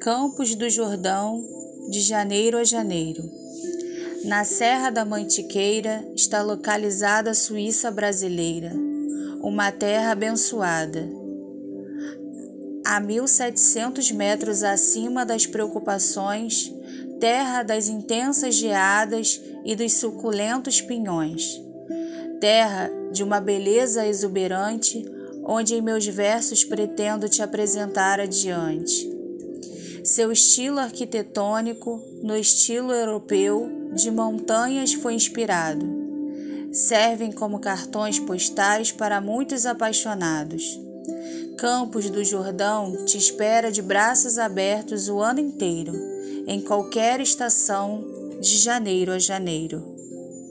Campos do Jordão, de janeiro a janeiro. Na Serra da Mantiqueira está localizada a Suíça brasileira, uma terra abençoada. A 1700 metros acima das preocupações, terra das intensas geadas e dos suculentos pinhões. Terra de uma beleza exuberante, onde em meus versos pretendo te apresentar adiante. Seu estilo arquitetônico, no estilo europeu, de montanhas foi inspirado. Servem como cartões postais para muitos apaixonados. Campos do Jordão te espera de braços abertos o ano inteiro, em qualquer estação, de janeiro a janeiro.